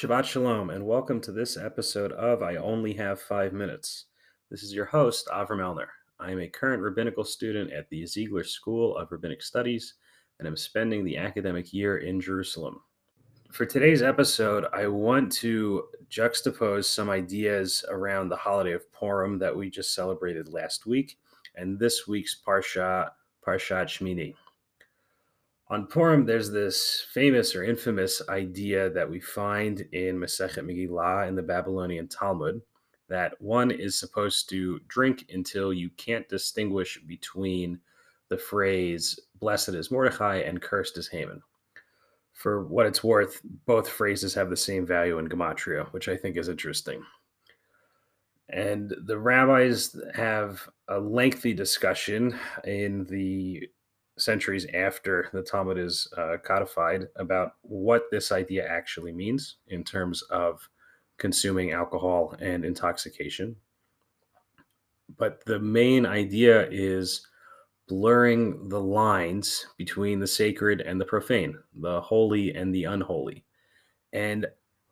Shabbat Shalom, and welcome to this episode of I Only Have Five Minutes. This is your host, Avram Elner. I am a current rabbinical student at the Ziegler School of Rabbinic Studies, and I'm spending the academic year in Jerusalem. For today's episode, I want to juxtapose some ideas around the holiday of Purim that we just celebrated last week and this week's Parsha, Parshat Shmini on Purim, there's this famous or infamous idea that we find in Masechet Megillah in the Babylonian Talmud that one is supposed to drink until you can't distinguish between the phrase "Blessed is Mordechai" and "Cursed is Haman." For what it's worth, both phrases have the same value in gematria, which I think is interesting. And the rabbis have a lengthy discussion in the centuries after the Talmud is uh, codified about what this idea actually means in terms of consuming alcohol and intoxication. But the main idea is blurring the lines between the sacred and the profane, the holy and the unholy. And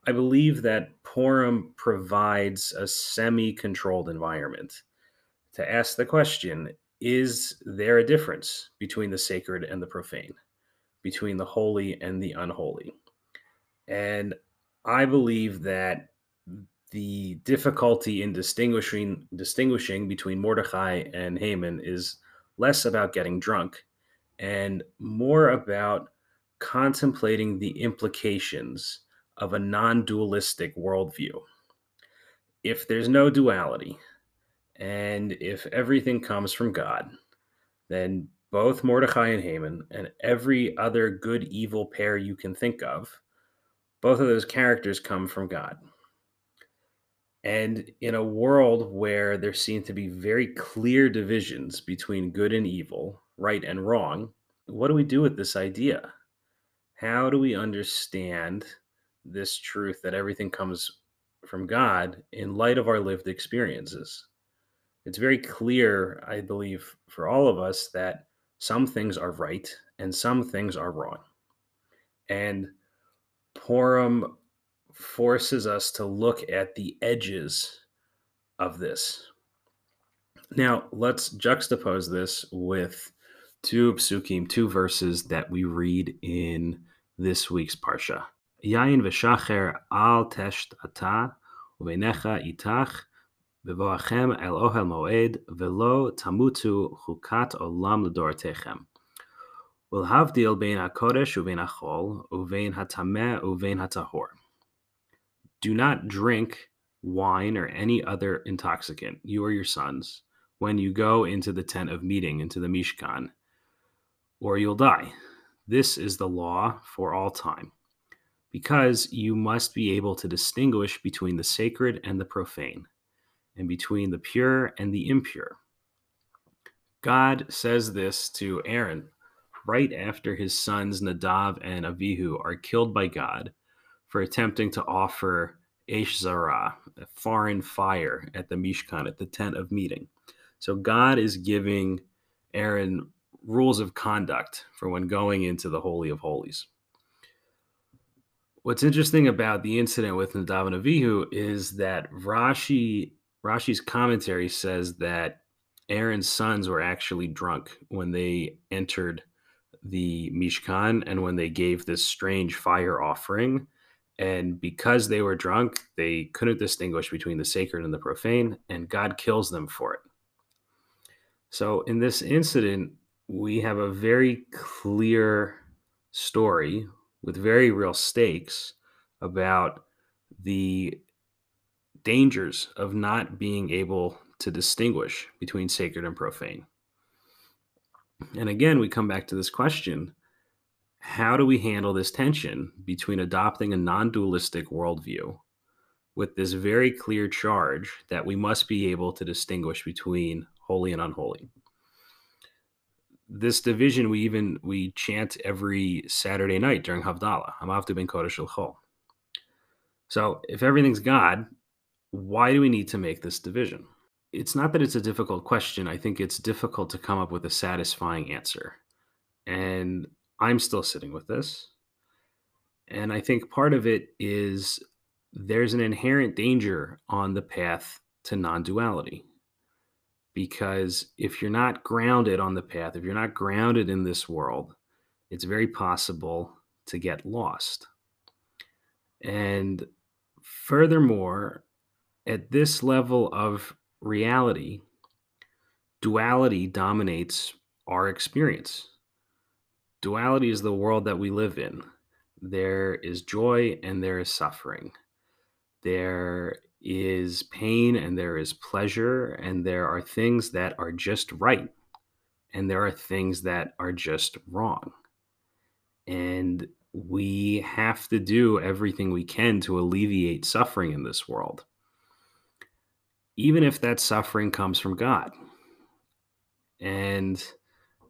I believe that Purim provides a semi controlled environment to ask the question is there a difference between the sacred and the profane, between the holy and the unholy? And I believe that the difficulty in distinguishing distinguishing between Mordecai and Haman is less about getting drunk and more about contemplating the implications of a non-dualistic worldview. If there's no duality, and if everything comes from God, then both Mordecai and Haman and every other good evil pair you can think of, both of those characters come from God. And in a world where there seem to be very clear divisions between good and evil, right and wrong, what do we do with this idea? How do we understand this truth that everything comes from God in light of our lived experiences? It's very clear, I believe, for all of us that some things are right and some things are wrong. And Purim forces us to look at the edges of this. Now, let's juxtapose this with two psukim, two verses that we read in this week's parsha. Yain v'shacher al tesht ata uvenecha itach V'voachem el ohel moed velo tamutu chukat olam l'dortechem. Ulhavdil bein hakodesh uvein achol uvein hatameh uvein hatahor. Do not drink wine or any other intoxicant, you or your sons, when you go into the tent of meeting, into the Mishkan, or you'll die. This is the law for all time, because you must be able to distinguish between the sacred and the profane and between the pure and the impure. God says this to Aaron right after his sons Nadav and Avihu are killed by God for attempting to offer Eish Zarah, a foreign fire, at the Mishkan, at the tent of meeting. So God is giving Aaron rules of conduct for when going into the Holy of Holies. What's interesting about the incident with Nadav and Avihu is that Rashi Rashi's commentary says that Aaron's sons were actually drunk when they entered the Mishkan and when they gave this strange fire offering. And because they were drunk, they couldn't distinguish between the sacred and the profane, and God kills them for it. So, in this incident, we have a very clear story with very real stakes about the dangers of not being able to distinguish between sacred and profane. And again, we come back to this question how do we handle this tension between adopting a non dualistic worldview with this very clear charge that we must be able to distinguish between holy and unholy? This division we even we chant every Saturday night during Havdalah. Hamavdil ben Kodesh. So if everything's God, why do we need to make this division? It's not that it's a difficult question. I think it's difficult to come up with a satisfying answer. And I'm still sitting with this. And I think part of it is there's an inherent danger on the path to non duality. Because if you're not grounded on the path, if you're not grounded in this world, it's very possible to get lost. And furthermore, at this level of reality, duality dominates our experience. Duality is the world that we live in. There is joy and there is suffering. There is pain and there is pleasure, and there are things that are just right, and there are things that are just wrong. And we have to do everything we can to alleviate suffering in this world, even if that suffering comes from God. And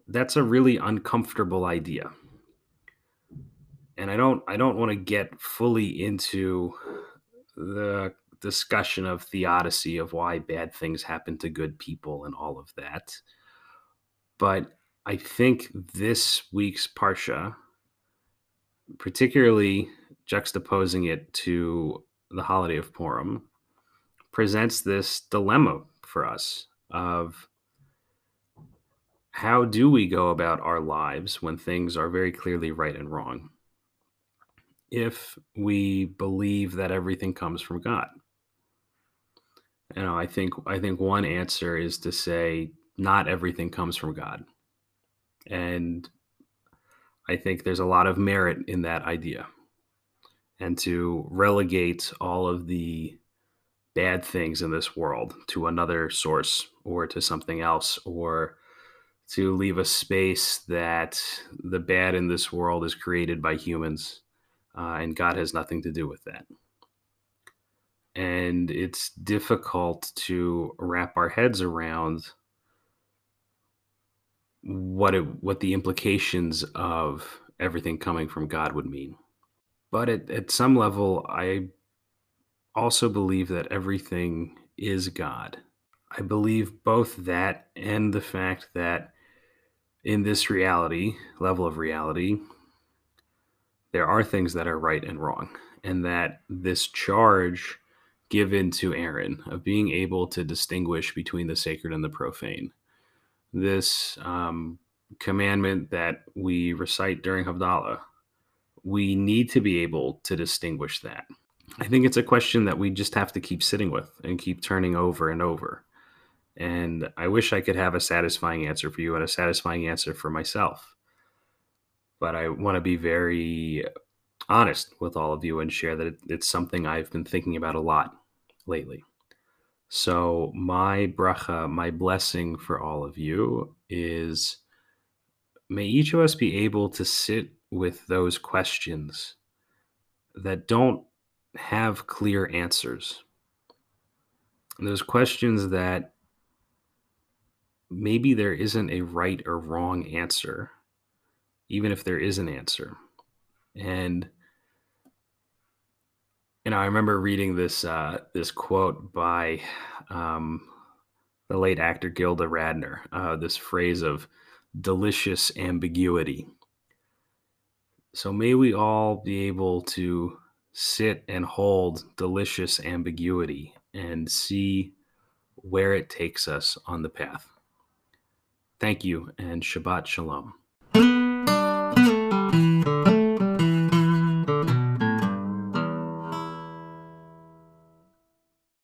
that's a really uncomfortable idea. And I don't I don't want to get fully into the discussion of theodicy of why bad things happen to good people and all of that. But I think this week's Parsha, particularly juxtaposing it to the holiday of Purim, presents this dilemma for us of how do we go about our lives when things are very clearly right and wrong? If we believe that everything comes from God. You know, I think I think one answer is to say not everything comes from God. And I think there's a lot of merit in that idea. And to relegate all of the bad things in this world to another source or to something else or to leave a space that the bad in this world is created by humans uh, and God has nothing to do with that. And it's difficult to wrap our heads around what it, what the implications of everything coming from God would mean. But at, at some level, I also believe that everything is God. I believe both that and the fact that in this reality, level of reality, there are things that are right and wrong, and that this charge given to Aaron of being able to distinguish between the sacred and the profane, this um, commandment that we recite during Havdalah, we need to be able to distinguish that. I think it's a question that we just have to keep sitting with and keep turning over and over. And I wish I could have a satisfying answer for you and a satisfying answer for myself. But I want to be very honest with all of you and share that it's something I've been thinking about a lot lately. So, my bracha, my blessing for all of you is may each of us be able to sit with those questions that don't have clear answers. Those questions that maybe there isn't a right or wrong answer, even if there is an answer. And you know, I remember reading this uh, this quote by um, the late actor Gilda Radner. Uh, this phrase of delicious ambiguity. So may we all be able to sit and hold delicious ambiguity and see where it takes us on the path. Thank you and Shabbat Shalom.